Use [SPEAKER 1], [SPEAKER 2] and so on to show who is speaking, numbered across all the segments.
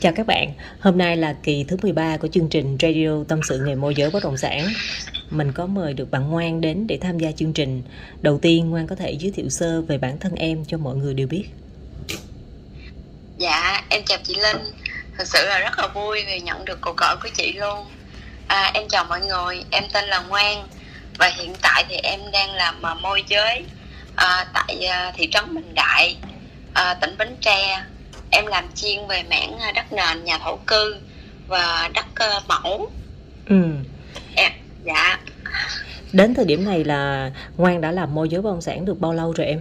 [SPEAKER 1] Chào các bạn, hôm nay là kỳ thứ 13 của chương trình Radio Tâm sự nghề môi giới bất động sản. Mình có mời được bạn Ngoan đến để tham gia chương trình. Đầu tiên Ngoan có thể giới thiệu sơ về bản thân em cho mọi người đều biết.
[SPEAKER 2] Dạ, em chào chị Linh. Thật sự là rất là vui vì nhận được cuộc gọi của chị luôn. À, em chào mọi người, em tên là Ngoan và hiện tại thì em đang làm môi giới à, tại à, thị trấn Bình Đại, à, tỉnh Bến Tre em làm chuyên về mảng à, đất nền nhà thổ cư và đất uh, mẫu
[SPEAKER 1] Ừ.
[SPEAKER 2] em dạ
[SPEAKER 1] Đến thời điểm này là Ngoan đã làm môi giới bất động sản được bao lâu rồi em?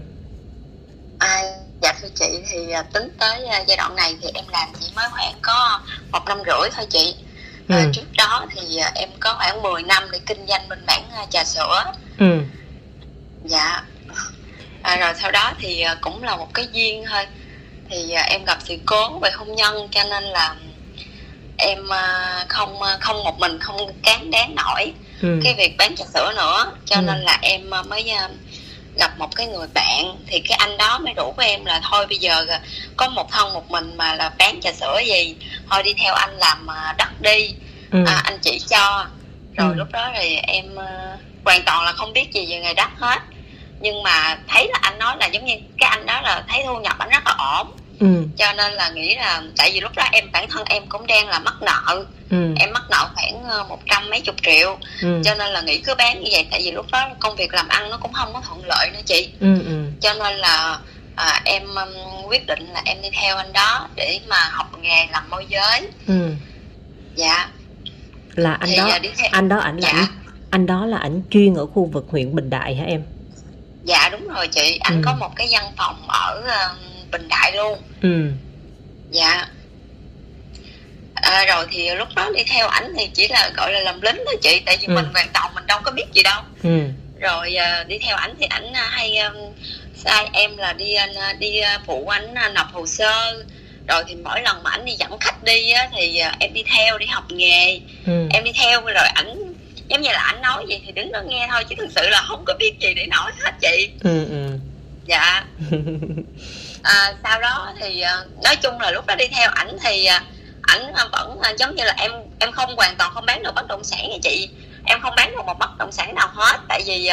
[SPEAKER 2] à, dạ thưa chị thì à, tính tới à, giai đoạn này thì em làm chỉ mới khoảng có một năm rưỡi thôi chị à,
[SPEAKER 1] Ừ.
[SPEAKER 2] trước đó thì à, em có khoảng 10 năm để kinh doanh bên mảng à, trà sữa
[SPEAKER 1] Ừ.
[SPEAKER 2] dạ à, rồi sau đó thì à, cũng là một cái duyên thôi thì à, em gặp sự cố về hôn nhân cho nên là em à, không à, không một mình không cán đáng nổi
[SPEAKER 1] Ừ.
[SPEAKER 2] cái việc bán trà sữa nữa cho
[SPEAKER 1] Ừ.
[SPEAKER 2] nên là em mới gặp một cái người bạn thì cái anh đó mới rủ với em là thôi bây giờ có một thân một mình mà là bán trà sữa gì thôi đi theo anh làm đất đi
[SPEAKER 1] Ừ.
[SPEAKER 2] à, anh chỉ cho rồi
[SPEAKER 1] Ừ.
[SPEAKER 2] lúc đó thì em hoàn toàn là không biết gì về nghề đất hết nhưng mà thấy là anh nói là giống như cái anh đó là thấy thu nhập anh rất là ổn
[SPEAKER 1] Ừ.
[SPEAKER 2] cho nên là nghĩ là tại vì lúc đó em bản thân em cũng đang là mắc nợ
[SPEAKER 1] Ừ.
[SPEAKER 2] em mắc nợ khoảng ờ, một trăm mấy chục triệu
[SPEAKER 1] Ừ.
[SPEAKER 2] cho nên là nghĩ cứ bán như vậy tại vì lúc đó công việc làm ăn nó cũng không có thuận lợi nữa chị
[SPEAKER 1] Ừ. Ừ.
[SPEAKER 2] cho nên là à, em ừm, quyết định là em đi theo anh đó để mà học nghề làm môi giới
[SPEAKER 1] Ừ.
[SPEAKER 2] dạ
[SPEAKER 1] Là anh
[SPEAKER 2] thì
[SPEAKER 1] đó
[SPEAKER 2] đi theo
[SPEAKER 1] anh đó ảnh là
[SPEAKER 2] Dạ.
[SPEAKER 1] ảnh anh đó là ảnh chuyên ở khu vực huyện Bình Đại hả em?
[SPEAKER 2] Dạ đúng rồi chị, anh
[SPEAKER 1] Ừ.
[SPEAKER 2] có một cái văn phòng ở ờ, Bình Đại luôn.
[SPEAKER 1] Ừ.
[SPEAKER 2] Dạ. À, rồi thì lúc đó đi theo ảnh thì chỉ là gọi là làm lính thôi chị, tại vì
[SPEAKER 1] Ừ.
[SPEAKER 2] mình hoàn toàn mình đâu có biết gì đâu.
[SPEAKER 1] Ừ.
[SPEAKER 2] Rồi ờ, đi theo ảnh thì ảnh ờ, hay ờ, sai em là đi ờ, đi phụ ảnh nộp hồ sơ. Rồi thì mỗi lần mà ảnh đi dẫn khách đi á, thì em đi theo đi học nghề,
[SPEAKER 1] Ừ.
[SPEAKER 2] em đi theo rồi ảnh giống như là ảnh nói gì thì đứng đó nghe thôi chứ thực sự là không có biết gì để nói hết chị.
[SPEAKER 1] Ừ. Ừ.
[SPEAKER 2] Dạ. à, sau đó thì à, nói chung là lúc đó đi theo ảnh thì à, ảnh à, vẫn giống như là em em không hoàn toàn không bán được bất động sản nha chị em không bán được một bất động sản nào hết tại vì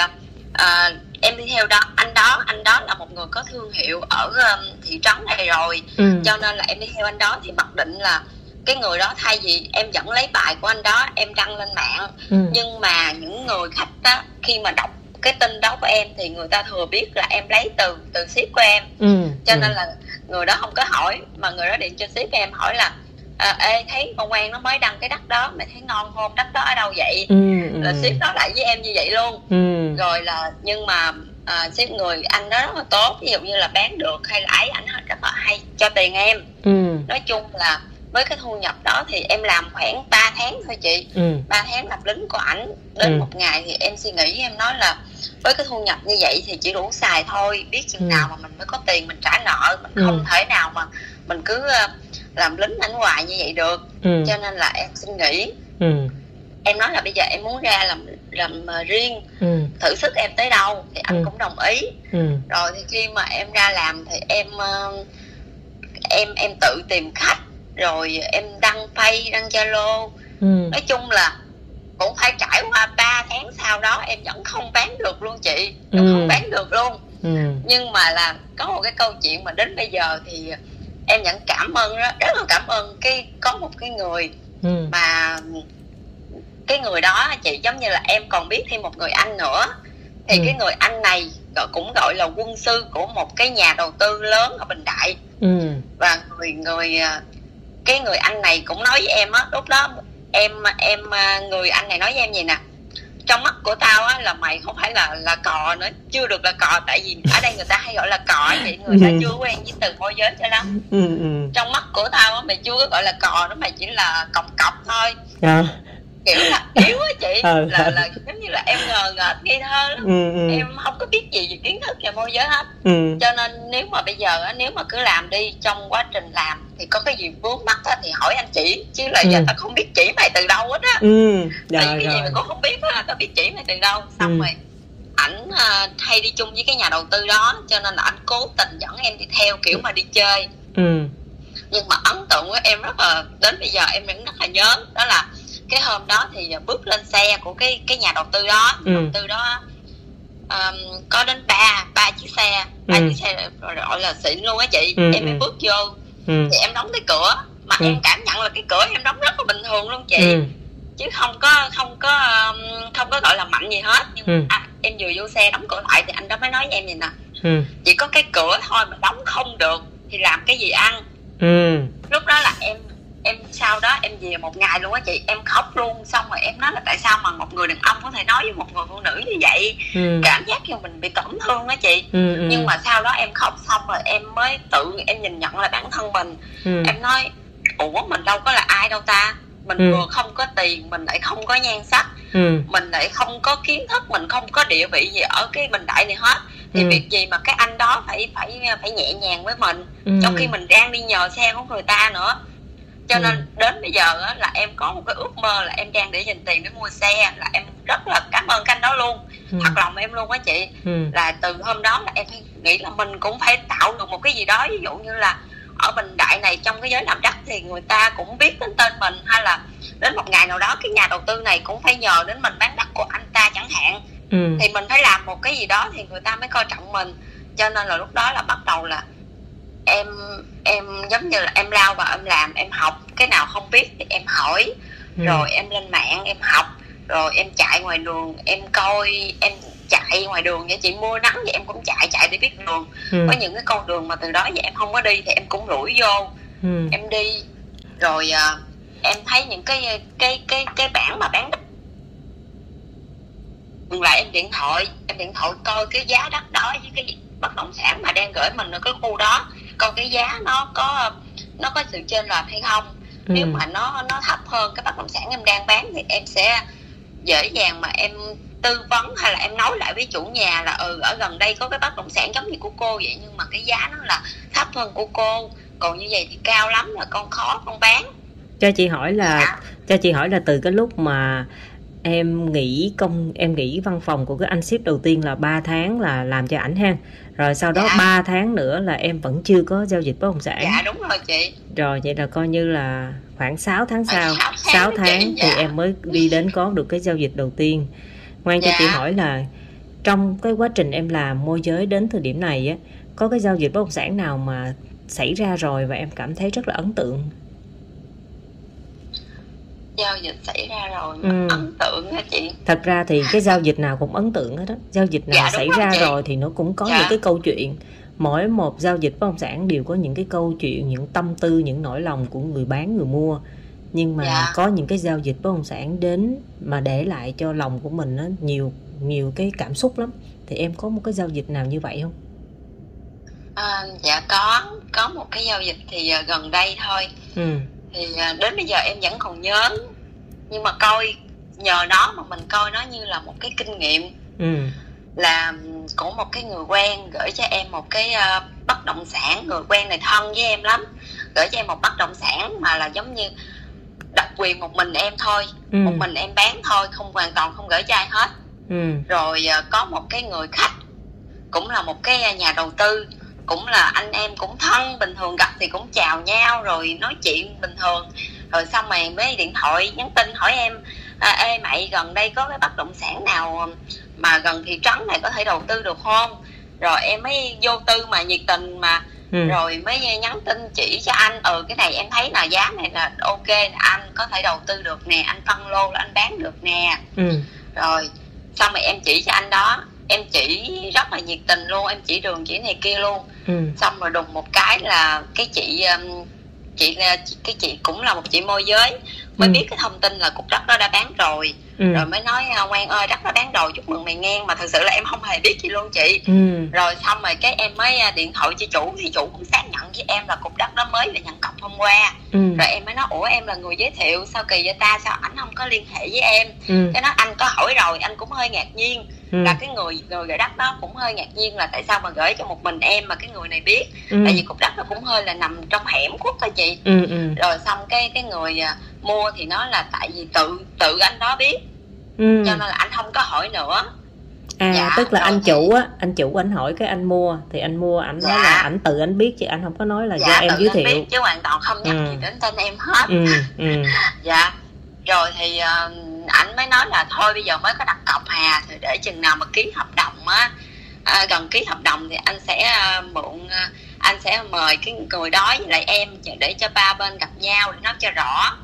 [SPEAKER 2] à, em đi theo đó anh đó anh đó là một người có thương hiệu ở um, thị trấn này rồi
[SPEAKER 1] Ừ.
[SPEAKER 2] cho nên là em đi theo anh đó thì mặc định là cái người đó thay vì em vẫn lấy bài của anh đó em đăng lên mạng
[SPEAKER 1] Ừ.
[SPEAKER 2] nhưng mà những người khách á khi mà đọc cái tin đó của em thì người ta thừa biết là em lấy từ từ ship của em
[SPEAKER 1] Ừ.
[SPEAKER 2] cho
[SPEAKER 1] Ừ.
[SPEAKER 2] nên là người đó không có hỏi mà người đó điện cho ship em hỏi là à, ê thấy con quan nó mới đăng cái đất đó mày thấy ngon không đất đó ở đâu vậy
[SPEAKER 1] Ừ.
[SPEAKER 2] là ship nói lại với em như vậy luôn
[SPEAKER 1] Ừ.
[SPEAKER 2] rồi là nhưng mà à, ship người anh đó rất là tốt ví dụ như là bán được hay là ấy ảnh rất là hay cho tiền em
[SPEAKER 1] Ừ.
[SPEAKER 2] nói chung là với cái thu nhập đó thì em làm khoảng 3 tháng thôi chị
[SPEAKER 1] Ừ.
[SPEAKER 2] 3 tháng lập lính của ảnh đến
[SPEAKER 1] Ừ.
[SPEAKER 2] một ngày thì em suy nghĩ em nói là với cái thu nhập như vậy thì chỉ đủ xài thôi biết chừng
[SPEAKER 1] Ừ.
[SPEAKER 2] nào mà mình mới có tiền mình trả nợ mình
[SPEAKER 1] Ừ.
[SPEAKER 2] không thể nào mà mình cứ ờ, làm lính ảnh hoài như vậy được
[SPEAKER 1] Ừ.
[SPEAKER 2] cho nên là em xin nghỉ
[SPEAKER 1] Ừ.
[SPEAKER 2] em nói là bây giờ em muốn ra làm làm ờ, riêng
[SPEAKER 1] Ừ.
[SPEAKER 2] thử sức em tới đâu thì anh
[SPEAKER 1] Ừ.
[SPEAKER 2] cũng đồng ý
[SPEAKER 1] Ừ.
[SPEAKER 2] rồi thì khi mà em ra làm thì em ờ, em em tự tìm khách rồi em đăng pay đăng zalo
[SPEAKER 1] Ừ.
[SPEAKER 2] nói chung là cũng phải trải qua 3 tháng sau đó em vẫn không bán được luôn chị
[SPEAKER 1] Ừ.
[SPEAKER 2] không bán được luôn
[SPEAKER 1] Ừ.
[SPEAKER 2] nhưng mà là có một cái câu chuyện mà đến bây giờ thì em vẫn cảm ơn đó rất là cảm ơn cái có một cái người
[SPEAKER 1] Ừ.
[SPEAKER 2] mà cái người đó chị giống như là em còn biết thêm một người anh nữa thì
[SPEAKER 1] Ừ.
[SPEAKER 2] cái người anh này cũng gọi là quân sư của một cái nhà đầu tư lớn ở Bình Đại
[SPEAKER 1] Ừ.
[SPEAKER 2] và người người à, cái người anh này cũng nói với em á lúc đó em em à, người anh này nói với em gì nè trong mắt của tao á là mày không phải là là cò nữa chưa được là cò tại vì ở đây người ta hay gọi là cò vậy người ta
[SPEAKER 1] Ừ.
[SPEAKER 2] chưa quen với từ môi giới cho lắm
[SPEAKER 1] Ừ. Ừ.
[SPEAKER 2] trong mắt của tao á mày chưa có gọi là cò nữa mày chỉ là cọc cọc thôi
[SPEAKER 1] À.
[SPEAKER 2] kiểu là yếu á chị
[SPEAKER 1] Ừ.
[SPEAKER 2] là là giống như là em ngờ ngợt nghi thơ lắm
[SPEAKER 1] Ừ. Ừ.
[SPEAKER 2] em không có biết gì về kiến thức về môi giới hết
[SPEAKER 1] Ừ.
[SPEAKER 2] cho nên nếu mà bây giờ á, nếu mà cứ làm đi trong quá trình làm thì có cái gì vướng mắt á, thì hỏi anh chỉ chứ là giờ
[SPEAKER 1] Ừ.
[SPEAKER 2] tao không biết chỉ mày từ đâu hết á
[SPEAKER 1] Ừ.
[SPEAKER 2] tại
[SPEAKER 1] Rồi
[SPEAKER 2] vì cái gì
[SPEAKER 1] rồi.
[SPEAKER 2] mày cũng không biết á tao biết chỉ mày từ đâu xong
[SPEAKER 1] Ừ.
[SPEAKER 2] rồi ảnh à, hay đi chung với cái nhà đầu tư đó cho nên là anh cố tình dẫn em đi theo kiểu mà đi chơi
[SPEAKER 1] Ừ.
[SPEAKER 2] nhưng mà ấn tượng của em rất là đến bây giờ em vẫn rất là nhớ đó là cái hôm đó thì bước lên xe của cái cái nhà đầu tư đó.
[SPEAKER 1] Ừ.
[SPEAKER 2] đầu tư đó um, có đến ba ba chiếc xe. Ba
[SPEAKER 1] Ừ.
[SPEAKER 2] chiếc xe gọi là xịn luôn á chị.
[SPEAKER 1] Ừ,
[SPEAKER 2] em mới
[SPEAKER 1] ừ.
[SPEAKER 2] bước vô.
[SPEAKER 1] Ừ.
[SPEAKER 2] Thì em đóng cái cửa. Mà
[SPEAKER 1] Ừ.
[SPEAKER 2] em cảm nhận là cái cửa em đóng rất là bình thường luôn chị.
[SPEAKER 1] Ừ.
[SPEAKER 2] Chứ không có không có không có gọi là mạnh gì hết. Nhưng
[SPEAKER 1] Ừ.
[SPEAKER 2] à, em vừa vô xe đóng cửa lại thì anh đó mới nói với em vậy nè.
[SPEAKER 1] Ừ.
[SPEAKER 2] Chỉ có cái cửa thôi mà đóng không được thì làm cái gì ăn?
[SPEAKER 1] Ừ.
[SPEAKER 2] Lúc đó là em em sau đó em về một ngày luôn á chị em khóc luôn. Xong rồi em nói là tại sao mà một người đàn ông có thể nói với một người phụ nữ như vậy?
[SPEAKER 1] Ừ.
[SPEAKER 2] Cảm giác như mình bị tổn thương á chị.
[SPEAKER 1] Ừ ừ.
[SPEAKER 2] Nhưng mà sau đó em khóc xong rồi em mới tự em nhìn nhận lại bản thân mình.
[SPEAKER 1] Ừ.
[SPEAKER 2] Em nói ủa mình đâu có là ai đâu ta? Mình
[SPEAKER 1] Ừ.
[SPEAKER 2] vừa không có tiền mình lại không có nhan sắc.
[SPEAKER 1] Ừ.
[SPEAKER 2] Mình lại không có kiến thức mình không có địa vị gì ở cái bình đại này hết. Thì
[SPEAKER 1] Ừ.
[SPEAKER 2] việc gì mà cái anh đó phải phải phải nhẹ nhàng với mình?
[SPEAKER 1] Ừ.
[SPEAKER 2] Trong khi mình đang đi nhờ xe của người ta nữa cho
[SPEAKER 1] Ừ.
[SPEAKER 2] nên đến bây giờ á, là em có một cái ước mơ là em đang để dành tiền để mua xe là em rất là cảm ơn cái anh đó luôn.
[SPEAKER 1] Ừ.
[SPEAKER 2] Thật lòng em luôn á chị.
[SPEAKER 1] Ừ.
[SPEAKER 2] Là từ hôm đó là em nghĩ là mình cũng phải tạo được một cái gì đó ví dụ như là ở bình đại này trong cái giới làm đất thì người ta cũng biết đến tên mình hay là đến một ngày nào đó cái nhà đầu tư này cũng phải nhờ đến mình bán đất của anh ta chẳng hạn.
[SPEAKER 1] Ừ.
[SPEAKER 2] Thì mình phải làm một cái gì đó thì người ta mới coi trọng mình. Cho nên là lúc đó là bắt đầu là em em giống như là em lao vào em làm em học. Cái nào không biết thì em hỏi.
[SPEAKER 1] Ừ.
[SPEAKER 2] rồi em lên mạng em học. Rồi em chạy ngoài đường em coi em chạy ngoài đường vậy. Chị mưa nắng thì em cũng chạy chạy để biết đường.
[SPEAKER 1] Ừ.
[SPEAKER 2] Có những cái con đường mà từ đó giờ em không có đi thì em cũng rủi vô.
[SPEAKER 1] Ừ.
[SPEAKER 2] Em đi. Rồi à, em thấy những cái cái cái cái bảng mà bán đất. Lại em điện thoại. Em điện thoại coi cái giá đất đó với cái bất động sản mà đang gửi mình ở cái khu đó cái giá nó có nó có sự chênh lệch hay không.
[SPEAKER 1] Ừ.
[SPEAKER 2] Nếu mà nó nó thấp hơn cái bất động sản em đang bán thì em sẽ dễ dàng mà em tư vấn hay là em nói lại với chủ nhà là ừ ở gần đây có cái bất động sản giống như của cô vậy nhưng mà cái giá nó là thấp hơn của cô. Còn như vậy thì cao lắm là con khó con bán.
[SPEAKER 1] Cho chị hỏi là
[SPEAKER 2] Dạ.
[SPEAKER 1] cho chị hỏi là từ cái lúc mà em nghỉ công em nghỉ văn phòng của cái anh ship đầu tiên là 3 tháng là làm cho ảnh ha rồi sau đó
[SPEAKER 2] Dạ.
[SPEAKER 1] 3 tháng nữa là em vẫn chưa có giao dịch bất động sản
[SPEAKER 2] dạ đúng rồi chị
[SPEAKER 1] rồi vậy là coi như là khoảng 6 tháng sau
[SPEAKER 2] sáu tháng
[SPEAKER 1] 6
[SPEAKER 2] chị,
[SPEAKER 1] tháng thì
[SPEAKER 2] dạ.
[SPEAKER 1] em mới đi đến có được cái giao dịch đầu tiên ngoan cho
[SPEAKER 2] Dạ.
[SPEAKER 1] chị hỏi là trong cái quá trình em làm môi giới đến thời điểm này á có cái giao dịch bất động sản nào mà xảy ra rồi và em cảm thấy rất là ấn tượng
[SPEAKER 2] giao dịch xảy ra rồi
[SPEAKER 1] Ừ.
[SPEAKER 2] ấn tượng á chị
[SPEAKER 1] thật ra thì cái giao dịch nào cũng ấn tượng hết đó giao dịch nào
[SPEAKER 2] Dạ,
[SPEAKER 1] xảy ra
[SPEAKER 2] chị.
[SPEAKER 1] rồi thì nó cũng có
[SPEAKER 2] Dạ.
[SPEAKER 1] những cái câu chuyện mỗi một giao dịch bất động sản đều có những cái câu chuyện những tâm tư những nỗi lòng của người bán người mua nhưng mà
[SPEAKER 2] Dạ.
[SPEAKER 1] có những cái giao dịch bất động sản đến mà để lại cho lòng của mình nó nhiều nhiều cái cảm xúc lắm thì em có một cái giao dịch nào như vậy không
[SPEAKER 2] à, dạ có có một cái giao dịch thì à, gần đây thôi
[SPEAKER 1] ừ
[SPEAKER 2] thì à, đến bây giờ em vẫn còn nhớ. Nhưng mà coi nhờ nó mà mình coi nó như là một cái kinh nghiệm.
[SPEAKER 1] Ừ.
[SPEAKER 2] Là của một cái người quen gửi cho em một cái ờ, bất động sản. Người quen này thân với em lắm. Gửi cho em một bất động sản mà là giống như đặc quyền một mình em thôi.
[SPEAKER 1] Ừ.
[SPEAKER 2] Một mình em bán thôi không hoàn toàn không gửi cho ai hết.
[SPEAKER 1] Ừ.
[SPEAKER 2] Rồi ờ, có một cái người khách cũng là một cái nhà đầu tư cũng là anh em cũng thân bình thường gặp thì cũng chào nhau rồi nói chuyện bình thường. Rồi xong rồi mới điện thoại nhắn tin hỏi em à, ê mày gần đây có cái bất động sản nào mà gần thị trấn này có thể đầu tư được không? Rồi em mới vô tư mà nhiệt tình mà
[SPEAKER 1] ừ.
[SPEAKER 2] rồi mới nhắn tin chỉ cho anh ừ cái này em thấy là giá này là ok anh có thể đầu tư được nè anh phân lô là anh bán được nè.
[SPEAKER 1] Ừ.
[SPEAKER 2] Rồi xong rồi em chỉ cho anh đó em chỉ rất là nhiệt tình luôn em chỉ đường chỉ này kia luôn.
[SPEAKER 1] Ừ.
[SPEAKER 2] Xong rồi đùng một cái là cái chị um, chị là cái chị cũng là một chị môi giới mới
[SPEAKER 1] Ừ.
[SPEAKER 2] biết cái thông tin là cục đất đó đã bán rồi.
[SPEAKER 1] Ừ.
[SPEAKER 2] Rồi mới nói "À, ngoan ơi đất đã bán rồi chúc mừng mày nghe. Mà thật sự là em không hề biết gì luôn chị.
[SPEAKER 1] Ừ.
[SPEAKER 2] Rồi xong rồi cái em mới à, điện thoại cho chủ thì chủ cũng xác nhận với em là cục đất đó mới là nhận cọc hôm qua.
[SPEAKER 1] Ừ.
[SPEAKER 2] Rồi em mới nói ủa em là người giới thiệu sao kỳ vậy ta? Sao ảnh không có liên hệ với em?
[SPEAKER 1] Ừ.
[SPEAKER 2] Cái nói anh có hỏi rồi anh cũng hơi ngạc nhiên
[SPEAKER 1] ừ.
[SPEAKER 2] Là cái người người gửi đất đó cũng hơi ngạc nhiên là tại sao mà gửi cho một mình em mà cái người này biết.
[SPEAKER 1] Ừ.
[SPEAKER 2] Tại vì cục đất nó cũng hơi là nằm trong hẻm khuất thôi chị.
[SPEAKER 1] Ừ ừ.
[SPEAKER 2] Rồi xong cái cái người à, mua thì nói là tại vì tự tự anh đó biết.
[SPEAKER 1] Ừ.
[SPEAKER 2] Cho nên là anh không có hỏi nữa.
[SPEAKER 1] À
[SPEAKER 2] Dạ,
[SPEAKER 1] tức là anh chủ á anh chủ anh hỏi cái anh mua thì anh mua ảnh nói
[SPEAKER 2] Dạ.
[SPEAKER 1] là ảnh tự anh biết chứ anh không có nói là do em giới thiệu
[SPEAKER 2] biết chứ hoàn toàn không nhắc
[SPEAKER 1] Ừ.
[SPEAKER 2] gì đến tên em hết.
[SPEAKER 1] Ừ ừ.
[SPEAKER 2] Dạ. Rồi thì ờ, ảnh mới nói là thôi bây giờ mới có đặt cọc hà thì để chừng nào mà ký hợp đồng á. À, gần ký hợp đồng thì anh sẽ ờ, mượn ờ, anh sẽ mời cái người đó với lại em để cho ba bên gặp nhau để nói cho rõ.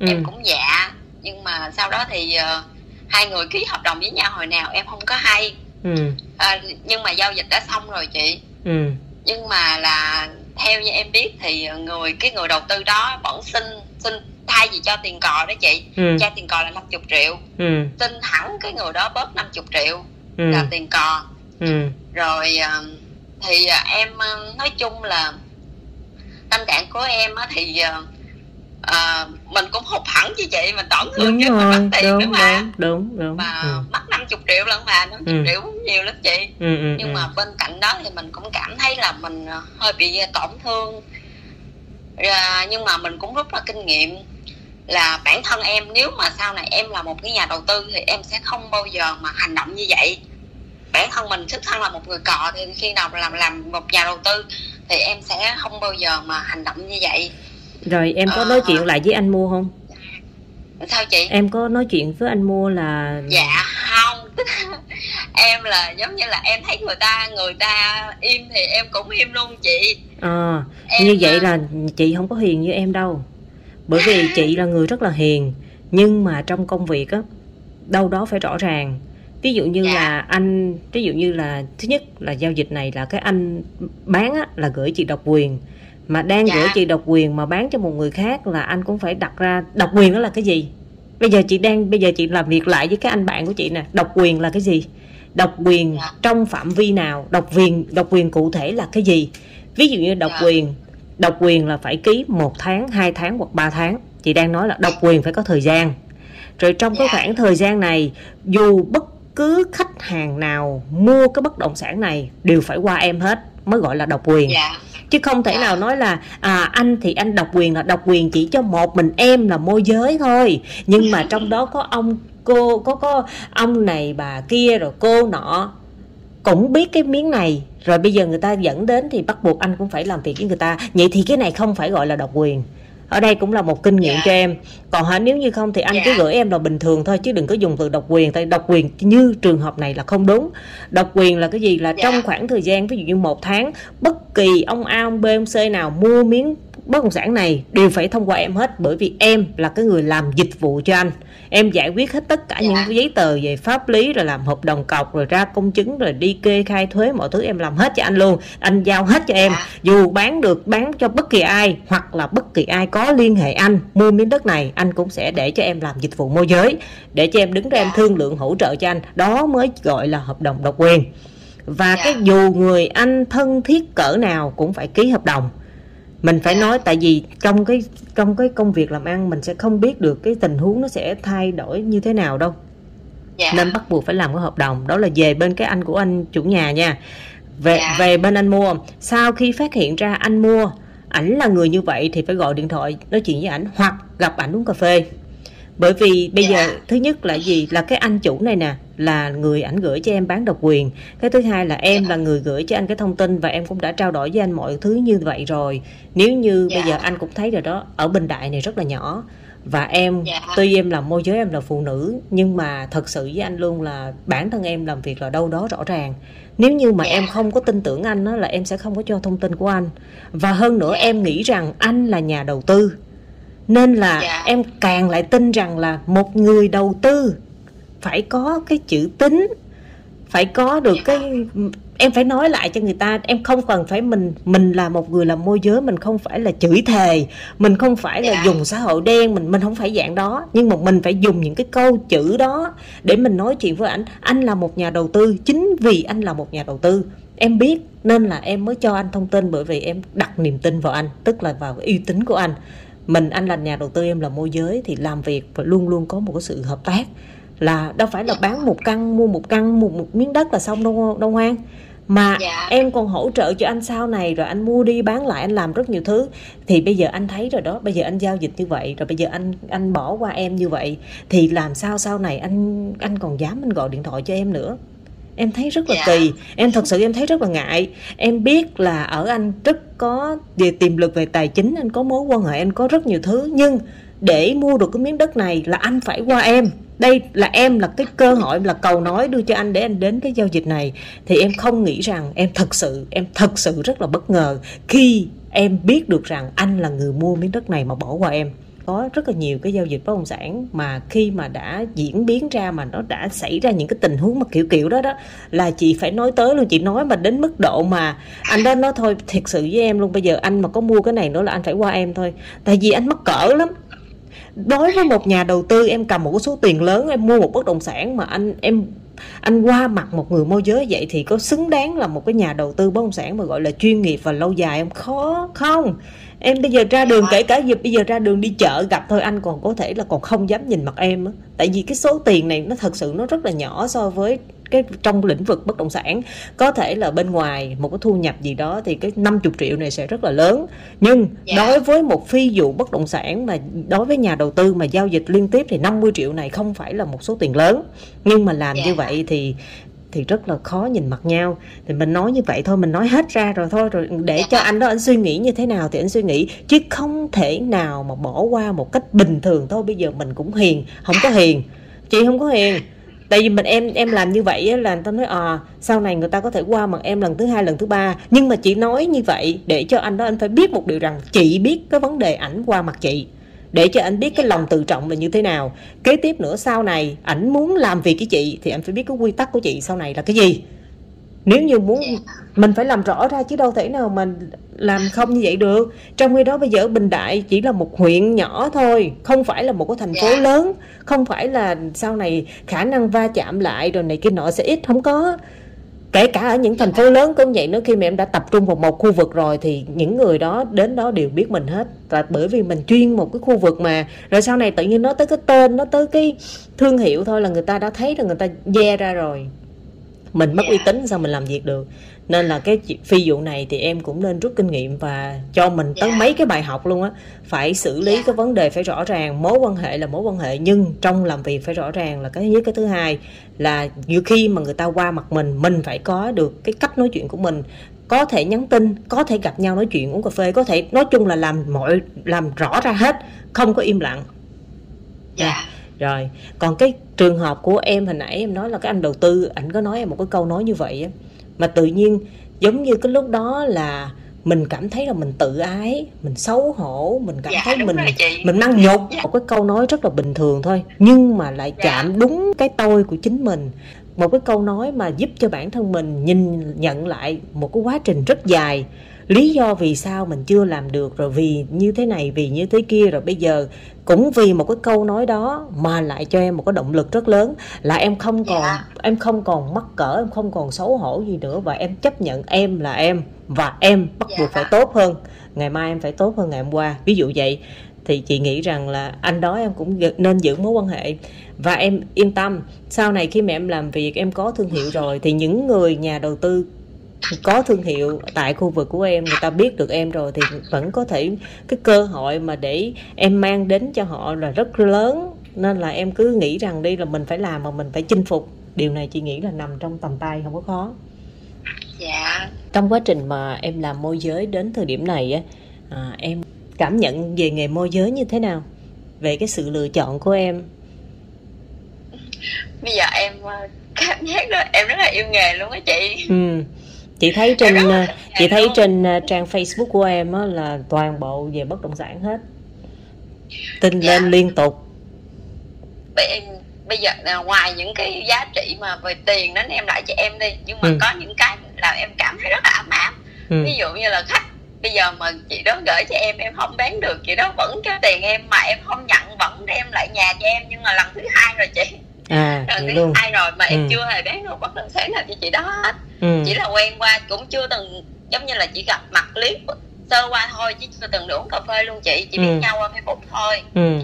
[SPEAKER 1] Ừ.
[SPEAKER 2] Em cũng dạ nhưng mà sau đó thì ờ, hai người ký hợp đồng với nhau hồi nào em không có hay.
[SPEAKER 1] Ừ.
[SPEAKER 2] À, nhưng mà giao dịch đã xong rồi chị.
[SPEAKER 1] Ừ.
[SPEAKER 2] Nhưng mà là theo như em biết thì người cái người đầu tư đó vẫn xin xin thay vì cho tiền cò đó chị
[SPEAKER 1] ừ.
[SPEAKER 2] cho tiền cò là 50 triệu.
[SPEAKER 1] Ừ.
[SPEAKER 2] Xin hẳn cái người đó bớt 50 triệu
[SPEAKER 1] ừ.
[SPEAKER 2] là tiền cò.
[SPEAKER 1] Ừ.
[SPEAKER 2] Rồi à, thì à, em à, nói chung là tâm trạng của em á thì à, mình cũng hụt hẳn chứ chị mình tổn thương
[SPEAKER 1] đúng
[SPEAKER 2] chứ mình mất tiền nữa
[SPEAKER 1] đúng
[SPEAKER 2] mà.
[SPEAKER 1] đúng đúng đúng.
[SPEAKER 2] Mà
[SPEAKER 1] ừ.
[SPEAKER 2] mất 50 triệu lận mà 50
[SPEAKER 1] Ừ.
[SPEAKER 2] triệu cũng nhiều lắm chị.
[SPEAKER 1] Ừ ừ
[SPEAKER 2] nhưng
[SPEAKER 1] ừ.
[SPEAKER 2] mà bên cạnh đó thì mình cũng cảm thấy là mình ờ, hơi bị tổn thương. À, nhưng mà mình cũng rút ra kinh nghiệm là bản thân em nếu mà sau này em là một cái nhà đầu tư thì em sẽ không bao giờ mà hành động như vậy. Bản thân mình xuất thân là một người cò thì khi nào làm làm một nhà đầu tư thì em sẽ không bao giờ mà hành động như vậy.
[SPEAKER 1] Rồi em có
[SPEAKER 2] Ờ.
[SPEAKER 1] nói chuyện lại với anh mua không?
[SPEAKER 2] sao chị?
[SPEAKER 1] Em có nói chuyện với anh mua là
[SPEAKER 2] dạ không. Em là giống như là em thấy người ta người ta im thì em cũng im luôn chị.
[SPEAKER 1] Ờ
[SPEAKER 2] em
[SPEAKER 1] như vậy
[SPEAKER 2] ờ,
[SPEAKER 1] là chị không có hiền như em đâu bởi vì chị là người rất là hiền nhưng mà trong công việc á đâu đó phải rõ ràng ví dụ như
[SPEAKER 2] Dạ.
[SPEAKER 1] là anh ví dụ như là thứ nhất là giao dịch này là cái anh bán á, là gửi chị độc quyền mà đang
[SPEAKER 2] Dạ.
[SPEAKER 1] gửi chị độc quyền mà bán cho một người khác là anh cũng phải đặt ra độc quyền đó là cái gì bây giờ chị đang bây giờ chị làm việc lại với cái anh bạn của chị nè độc quyền là cái gì độc quyền
[SPEAKER 2] Dạ.
[SPEAKER 1] trong phạm vi nào độc quyền độc quyền cụ thể là cái gì ví dụ như độc
[SPEAKER 2] Dạ.
[SPEAKER 1] quyền độc quyền là phải ký một tháng hai tháng hoặc ba tháng. Chị đang nói là độc quyền phải có thời gian. Rồi trong cái
[SPEAKER 2] Dạ.
[SPEAKER 1] khoảng thời gian này dù bất cứ khách hàng nào mua cái bất động sản này đều phải qua em hết mới gọi là độc quyền.
[SPEAKER 2] Dạ.
[SPEAKER 1] Chứ không thể
[SPEAKER 2] Dạ.
[SPEAKER 1] nào nói là à, anh thì anh độc quyền là độc quyền chỉ cho một mình em là môi giới thôi. Nhưng mà trong đó có ông cô có có ông này bà kia rồi cô nọ cũng biết cái miếng này. Rồi bây giờ người ta dẫn đến thì bắt buộc anh cũng phải làm việc với người ta. Vậy thì cái này không phải gọi là độc quyền. Ở đây cũng là một kinh nghiệm
[SPEAKER 2] Dạ.
[SPEAKER 1] cho em. Còn hả nếu như không thì anh cứ
[SPEAKER 2] Dạ.
[SPEAKER 1] gửi em là bình thường thôi chứ đừng có dùng từ độc quyền. Tại độc quyền như trường hợp này là không đúng. Độc quyền là cái gì? Là
[SPEAKER 2] Dạ.
[SPEAKER 1] trong khoảng thời gian ví dụ như một tháng bất kỳ ông A ông B ông C nào mua miếng bất động sản này đều phải thông qua em hết bởi vì em là cái người làm dịch vụ cho anh em giải quyết hết tất cả
[SPEAKER 2] Dạ.
[SPEAKER 1] những cái giấy tờ về pháp lý rồi làm hợp đồng cọc rồi ra công chứng rồi đi kê khai thuế mọi thứ em làm hết cho anh luôn anh giao hết cho em
[SPEAKER 2] Dạ.
[SPEAKER 1] dù bán được bán cho bất kỳ ai hoặc là bất kỳ ai có liên hệ anh mua miếng đất này anh cũng sẽ để cho em làm dịch vụ môi giới để cho em đứng ra em
[SPEAKER 2] Dạ.
[SPEAKER 1] thương lượng hỗ trợ cho anh đó mới gọi là hợp đồng độc quyền và
[SPEAKER 2] Dạ.
[SPEAKER 1] cái dù người anh thân thiết cỡ nào cũng phải ký hợp đồng mình phải nói tại vì trong cái trong cái công việc làm ăn mình sẽ không biết được cái tình huống nó sẽ thay đổi như thế nào đâu.
[SPEAKER 2] Dạ.
[SPEAKER 1] Nên bắt buộc phải làm cái hợp đồng. Đó là về bên cái anh của anh chủ nhà nha. Về
[SPEAKER 2] Dạ.
[SPEAKER 1] về bên anh mua. Sau khi phát hiện ra anh mua ảnh là người như vậy thì phải gọi điện thoại nói chuyện với ảnh hoặc gặp ảnh uống cà phê. Bởi vì bây
[SPEAKER 2] Dạ.
[SPEAKER 1] giờ thứ nhất là gì? Là cái anh chủ này nè là người ảnh gửi cho em bán độc quyền cái thứ hai là em
[SPEAKER 2] Dạ.
[SPEAKER 1] là người gửi cho anh cái thông tin và em cũng đã trao đổi với anh mọi thứ như vậy rồi nếu như
[SPEAKER 2] Dạ.
[SPEAKER 1] bây giờ anh cũng thấy rồi đó ở bình đại này rất là nhỏ và em
[SPEAKER 2] Dạ.
[SPEAKER 1] tuy em làm môi giới em là phụ nữ nhưng mà thật sự với anh luôn là bản thân em làm việc là đâu đó rõ ràng nếu như mà
[SPEAKER 2] Dạ.
[SPEAKER 1] em không có tin tưởng anh đó là em sẽ không có cho thông tin của anh và hơn nữa
[SPEAKER 2] Dạ.
[SPEAKER 1] em nghĩ rằng anh là nhà đầu tư nên là
[SPEAKER 2] Dạ.
[SPEAKER 1] em càng lại tin rằng là một người đầu tư phải có cái chữ tín phải có được
[SPEAKER 2] Dạ.
[SPEAKER 1] cái em phải nói lại cho người ta em không cần phải mình mình là một người làm môi giới mình không phải là chửi thề mình không phải là
[SPEAKER 2] Dạ.
[SPEAKER 1] dùng xã hội đen mình mình không phải dạng đó. Nhưng mà mình phải dùng những cái câu chữ đó để mình nói chuyện với anh anh là một nhà đầu tư chính vì anh là một nhà đầu tư. Em biết nên là em mới cho anh thông tin bởi vì em đặt niềm tin vào anh tức là vào cái uy tín của anh. Mình anh là nhà đầu tư em là môi giới thì làm việc và luôn luôn có một cái sự hợp tác là đâu phải là bán một căn mua một căn một, một miếng đất là xong đâu đâu ngoan mà
[SPEAKER 2] Dạ.
[SPEAKER 1] em còn hỗ trợ cho anh sau này rồi anh mua đi bán lại anh làm rất nhiều thứ. Thì bây giờ anh thấy rồi đó bây giờ anh giao dịch như vậy rồi bây giờ anh anh bỏ qua em như vậy thì làm sao sau này anh anh còn dám anh gọi điện thoại cho em nữa? Em thấy rất là
[SPEAKER 2] Dạ.
[SPEAKER 1] kỳ. Em thật sự em thấy rất là ngại. Em biết là ở anh rất có về tiềm lực về tài chính anh có mối quan hệ anh có rất nhiều thứ. Nhưng để mua được cái miếng đất này là anh phải qua em đây là em là cái cơ hội, là cầu nói đưa cho anh để anh đến cái giao dịch này. Thì em không nghĩ rằng em thật sự, em thật sự rất là bất ngờ khi em biết được rằng anh là người mua miếng đất này mà bỏ qua em. Có rất là nhiều cái giao dịch bất động sản mà khi mà đã diễn biến ra, mà nó đã xảy ra những cái tình huống mà kiểu kiểu đó đó, là chị phải nói tới luôn. Chị nói mà đến mức độ mà anh đó nói thôi, thiệt sự với em luôn, bây giờ anh mà có mua cái này nữa là anh phải qua em thôi. Tại vì anh mắc cỡ lắm đối với một nhà đầu tư em cầm một số tiền lớn em mua một bất động sản mà anh em anh qua mặt một người môi giới vậy thì có xứng đáng là một cái nhà đầu tư bất động sản mà gọi là chuyên nghiệp và lâu dài em khó không. Em bây giờ ra đường kể cả dịp bây giờ ra đường đi chợ gặp thôi anh còn có thể là còn không dám nhìn mặt em á. Tại vì cái số tiền này nó thật sự nó rất là nhỏ so với cái trong lĩnh vực bất động sản có thể là bên ngoài một cái thu nhập gì đó thì cái 50 triệu này sẽ rất là lớn. Nhưng
[SPEAKER 2] Dạ.
[SPEAKER 1] đối với một phi vụ bất động sản mà đối với nhà đầu tư mà giao dịch liên tiếp thì 50 triệu này không phải là một số tiền lớn. Nhưng mà làm
[SPEAKER 2] Dạ.
[SPEAKER 1] như vậy thì thì rất là khó nhìn mặt nhau. Thì mình nói như vậy thôi mình nói hết ra rồi thôi rồi để
[SPEAKER 2] Dạ.
[SPEAKER 1] cho anh đó anh suy nghĩ như thế nào thì anh suy nghĩ. Chứ không thể nào mà bỏ qua một cách bình thường thôi. Bây giờ mình cũng hiền không có hiền. Chị không có hiền tại vì mình em em làm như vậy là người ta nói à sau này người ta có thể qua mặt em lần thứ hai, lần thứ ba. Nhưng mà chị nói như vậy để cho anh đó, anh phải biết một điều rằng chị biết cái vấn đề ảnh qua mặt chị. Để cho anh biết cái lòng tự trọng là như thế nào. Kế tiếp nữa, sau này ảnh muốn làm việc với chị thì anh phải biết cái quy tắc của chị sau này là cái gì nếu như muốn
[SPEAKER 2] Dạ.
[SPEAKER 1] mình phải làm rõ ra chứ đâu thể nào mà làm không như vậy được. Trong khi đó bây giờ bình đại chỉ là một huyện nhỏ thôi không phải là một cái thành phố
[SPEAKER 2] Dạ.
[SPEAKER 1] lớn không phải là sau này khả năng va chạm lại rồi này kia nọ sẽ ít không có. Kể cả ở những thành phố lớn cũng vậy nữa khi mà em đã tập trung vào một khu vực rồi thì những người đó đến đó đều biết mình hết. Và bởi vì mình chuyên một cái khu vực mà rồi sau này tự nhiên nó tới cái tên nó tới cái thương hiệu thôi là người ta đã thấy là người ta ve ra rồi mình mất
[SPEAKER 2] Dạ.
[SPEAKER 1] uy tín sao mình làm việc được nên là cái phi vụ này thì em cũng nên rút kinh nghiệm và cho mình tới
[SPEAKER 2] Dạ.
[SPEAKER 1] mấy cái bài học luôn á phải xử lý
[SPEAKER 2] Dạ.
[SPEAKER 1] cái vấn đề phải rõ ràng mối quan hệ là mối quan hệ nhưng trong làm việc phải rõ ràng là cái thứ nhất cái thứ hai là nhiều khi mà người ta qua mặt mình mình phải có được cái cách nói chuyện của mình có thể nhắn tin có thể gặp nhau nói chuyện uống cà phê có thể nói chung là làm mọi làm rõ ra hết không có im lặng
[SPEAKER 2] dạ
[SPEAKER 1] rồi còn cái trường hợp của em hồi nãy em nói là cái anh đầu tư ảnh có nói em một cái câu nói như vậy á mà tự nhiên giống như cái lúc đó là mình cảm thấy là mình tự ái mình xấu hổ mình cảm
[SPEAKER 2] Dạ,
[SPEAKER 1] thấy mình mình năng nhục
[SPEAKER 2] Dạ.
[SPEAKER 1] một cái câu nói rất là bình thường thôi nhưng mà lại
[SPEAKER 2] Dạ.
[SPEAKER 1] chạm đúng cái tôi của chính mình một cái câu nói mà giúp cho bản thân mình nhìn nhận lại một cái quá trình rất dài lý do vì sao mình chưa làm được rồi vì như thế này vì như thế kia rồi bây giờ cũng vì một cái câu nói đó mà lại cho em một cái động lực rất lớn là em không còn
[SPEAKER 2] Dạ.
[SPEAKER 1] em không còn mắc cỡ em không còn xấu hổ gì nữa và em chấp nhận em là em và em bắt
[SPEAKER 2] Dạ.
[SPEAKER 1] buộc phải tốt hơn ngày mai em phải tốt hơn ngày hôm qua ví dụ vậy thì chị nghĩ rằng là anh đó em cũng nên giữ mối quan hệ và em yên tâm sau này khi mà em làm việc em có thương hiệu rồi thì những người nhà đầu tư có thương hiệu tại khu vực của em người ta biết được em rồi thì vẫn có thể cái cơ hội mà để em mang đến cho họ là rất lớn. Nên là em cứ nghĩ rằng đi là mình phải làm mà mình phải chinh phục. Điều này chị nghĩ là nằm trong tầm tay không có khó.
[SPEAKER 2] Dạ.
[SPEAKER 1] Trong quá trình mà em làm môi giới đến thời điểm này á à, em cảm nhận về nghề môi giới như thế nào? Về cái sự lựa chọn của em?
[SPEAKER 2] Bây giờ em ờ, cảm giác đó em rất là yêu nghề luôn á chị.
[SPEAKER 1] Ừ. chị thấy trên
[SPEAKER 2] là
[SPEAKER 1] ờ, chị thấy trên ờ, trang Facebook của em á là toàn bộ về bất động sản hết tin
[SPEAKER 2] Dạ.
[SPEAKER 1] lên liên tục
[SPEAKER 2] bây, bây giờ là ngoài những cái giá trị mà về tiền đó em lại cho em đi nhưng mà
[SPEAKER 1] Ừ.
[SPEAKER 2] có những cái làm em cảm thấy rất là ấm áp
[SPEAKER 1] ừ.
[SPEAKER 2] ví dụ như là khách bây giờ mà chị đó gửi cho em em không bán được chị đó vẫn cho tiền em mà em không nhận vẫn đem lại nhà cho em nhưng mà lần thứ hai rồi chị
[SPEAKER 1] à vậy
[SPEAKER 2] thứ
[SPEAKER 1] luôn
[SPEAKER 2] hai rồi mà em
[SPEAKER 1] Ừ.
[SPEAKER 2] chưa hề bán được bất động sản nào cho chị đó hết
[SPEAKER 1] ừ.
[SPEAKER 2] chỉ là quen qua cũng chưa từng giống như là chỉ gặp mặt clip sơ qua thôi chứ chưa từng được uống cà phê luôn chị chỉ biết
[SPEAKER 1] Ừ.
[SPEAKER 2] nhau qua facebook thôi
[SPEAKER 1] ừ.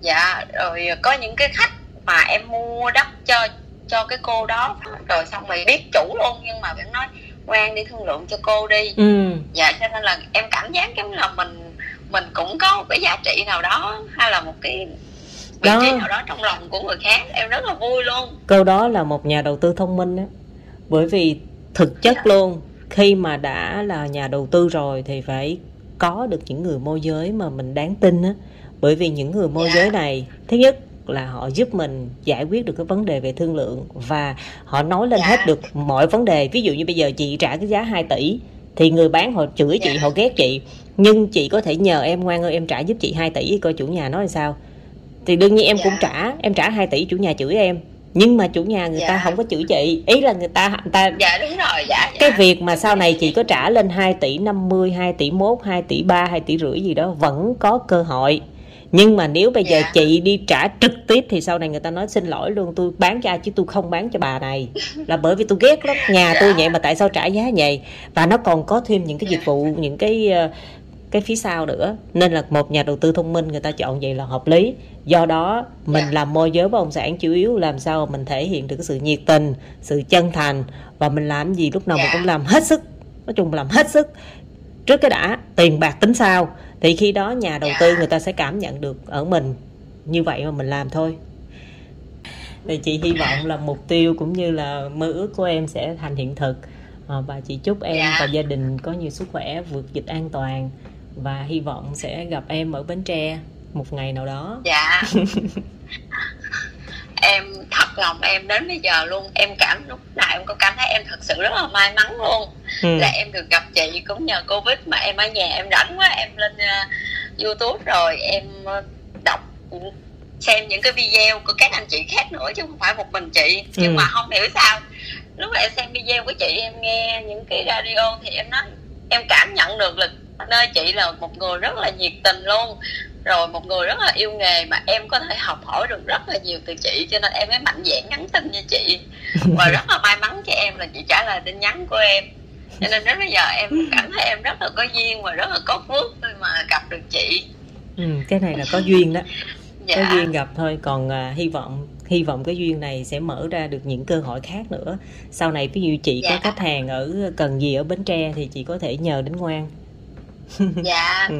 [SPEAKER 2] dạ rồi có những cái khách mà em mua đất cho cho cái cô đó rồi xong rồi biết chủ luôn nhưng mà vẫn nói ngoan đi thương lượng cho cô đi
[SPEAKER 1] ừ.
[SPEAKER 2] dạ cho nên là em cảm giác giống là mình mình cũng có một cái giá trị nào đó hay là một cái vị
[SPEAKER 1] Đó.
[SPEAKER 2] trí nào đó trong lòng của người khác em rất là vui luôn
[SPEAKER 1] câu đó là một nhà đầu tư thông minh á bởi vì thực chất
[SPEAKER 2] Dạ.
[SPEAKER 1] luôn khi mà đã là nhà đầu tư rồi thì phải có được những người môi giới mà mình đáng tin á bởi vì những người môi
[SPEAKER 2] Dạ.
[SPEAKER 1] giới này thứ nhất là họ giúp mình giải quyết được cái vấn đề về thương lượng và họ nói lên
[SPEAKER 2] Dạ.
[SPEAKER 1] hết được mọi vấn đề ví dụ như bây giờ chị trả cái giá 2 tỷ thì người bán họ chửi chị
[SPEAKER 2] Dạ.
[SPEAKER 1] họ ghét chị nhưng chị có thể nhờ em ngoan ơi em trả giúp chị 2 tỷ coi chủ nhà nói sao thì đương nhiên em
[SPEAKER 2] Dạ.
[SPEAKER 1] cũng trả em trả 2 tỷ chủ nhà chửi em nhưng mà chủ nhà người ta
[SPEAKER 2] Dạ.
[SPEAKER 1] không có chửi chị ý là người ta người ta
[SPEAKER 2] dạ đúng rồi dạ, dạ.
[SPEAKER 1] cái việc mà sau này chị có trả lên 2 tỷ 50, 2 tỷ 1, 2 tỷ 3, 2 tỷ rưỡi gì đó vẫn có cơ hội. Nhưng mà nếu bây giờ
[SPEAKER 2] Dạ.
[SPEAKER 1] chị đi trả trực tiếp thì sau này người ta nói xin lỗi luôn tôi bán cho ai chứ tôi không bán cho bà này. Là bởi vì tôi ghét lắm nhà tôi vậy mà tại sao trả giá vậy? Và nó còn có thêm những cái dịch vụ, những cái ờ, cái phía sau nữa nên là một nhà đầu tư thông minh người ta chọn vậy là hợp lý do đó mình
[SPEAKER 2] Dạ.
[SPEAKER 1] làm môi giới bất động sản chủ yếu làm sao mình thể hiện được cái sự nhiệt tình sự chân thành và mình làm gì lúc nào mình
[SPEAKER 2] Dạ.
[SPEAKER 1] cũng làm hết sức nói chung làm hết sức trước cái đã tiền bạc tính sau thì khi đó nhà đầu
[SPEAKER 2] Dạ.
[SPEAKER 1] tư người ta sẽ cảm nhận được ở mình như vậy mà mình làm thôi thì chị hy vọng là mục tiêu cũng như là mơ ước của em sẽ thành hiện thực Ờ, và chị chúc em
[SPEAKER 2] Dạ.
[SPEAKER 1] và gia đình có nhiều sức khỏe vượt dịch an toàn và hy vọng sẽ gặp em ở Bến Tre một ngày nào đó.
[SPEAKER 2] Dạ. Em thật lòng em đến bây giờ luôn em cảm lúc nào em có cảm thấy em thật sự rất là may mắn luôn.
[SPEAKER 1] Ừ.
[SPEAKER 2] là em được gặp chị cũng nhờ covid mà em ở nhà em rảnh quá em lên uh, youtube rồi em uh, đọc xem những cái video của các anh chị khác nữa chứ không phải một mình chị. Nhưng
[SPEAKER 1] Ừ.
[SPEAKER 2] mà không hiểu sao lúc mà em xem video của chị em nghe những cái radio thì em nói em cảm nhận được là nơi chị là một người rất là nhiệt tình luôn rồi một người rất là yêu nghề mà em có thể học hỏi được rất là nhiều từ chị cho nên em mới mạnh dạn nhắn tin cho chị. Và rất là may mắn cho em là chị trả lời tin nhắn của em. Cho nên đến bây giờ em cảm thấy em rất là có duyên và rất là có phước khi mà gặp được chị.
[SPEAKER 1] Ừ, cái này là có duyên đó.
[SPEAKER 2] Dạ.
[SPEAKER 1] có duyên gặp thôi còn à, hy vọng hy vọng cái duyên này sẽ mở ra được những cơ hội khác nữa. Sau này ví dụ chị có
[SPEAKER 2] Dạ.
[SPEAKER 1] khách hàng ở cần gì ở Bến Tre thì chị có thể nhờ đến ngoan.
[SPEAKER 2] Dạ.
[SPEAKER 1] Ừ.